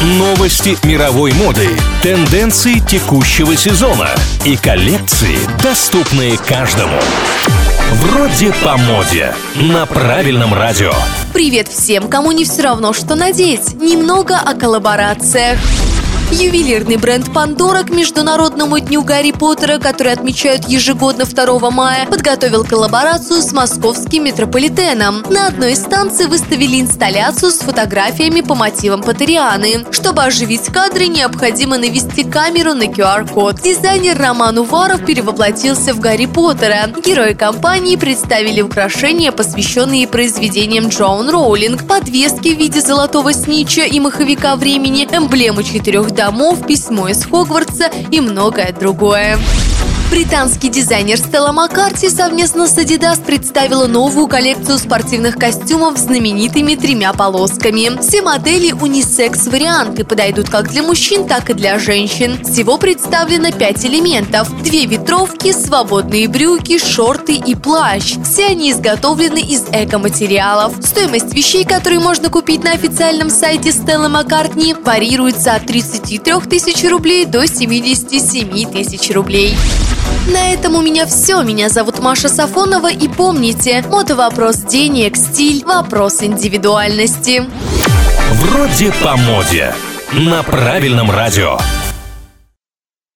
Новости мировой моды, тенденции текущего сезона и коллекции, доступные каждому. Вроде по моде. На правильном радио. Привет всем, кому не все равно, что надеть. Немного о коллаборациях. Ювелирный бренд Пандора к Международному дню Гарри Поттера, который отмечают ежегодно 2 мая, подготовил коллаборацию с московским метрополитеном. На одной из станций выставили инсталляцию с фотографиями по мотивам Патерианы. Чтобы оживить кадры, необходимо навести камеру на QR-код. Дизайнер Роман Уваров перевоплотился в Гарри Поттера. Герои компании представили украшения, посвященные произведениям Джоан Роулинг, подвески в виде золотого снича и маховика времени, эмблемы четырех домов, письмо из Хогвартса и многое другое. Британский дизайнер Стелла Маккарти совместно с Adidas представила новую коллекцию спортивных костюмов с знаменитыми тремя полосками. Все модели унисекс-варианты подойдут как для мужчин, так и для женщин. Всего представлено пять элементов. Две ветровки, свободные брюки, шорты и плащ. Все они изготовлены из эко-материалов. Стоимость вещей, которые можно купить на официальном сайте Стелла Маккартни, варьируется от 33 тысяч рублей до 77 тысяч рублей. На этом у меня все. Меня зовут Маша Сафонова. И помните, мода вопрос денег, стиль – вопрос индивидуальности. Вроде по моде. На правильном радио.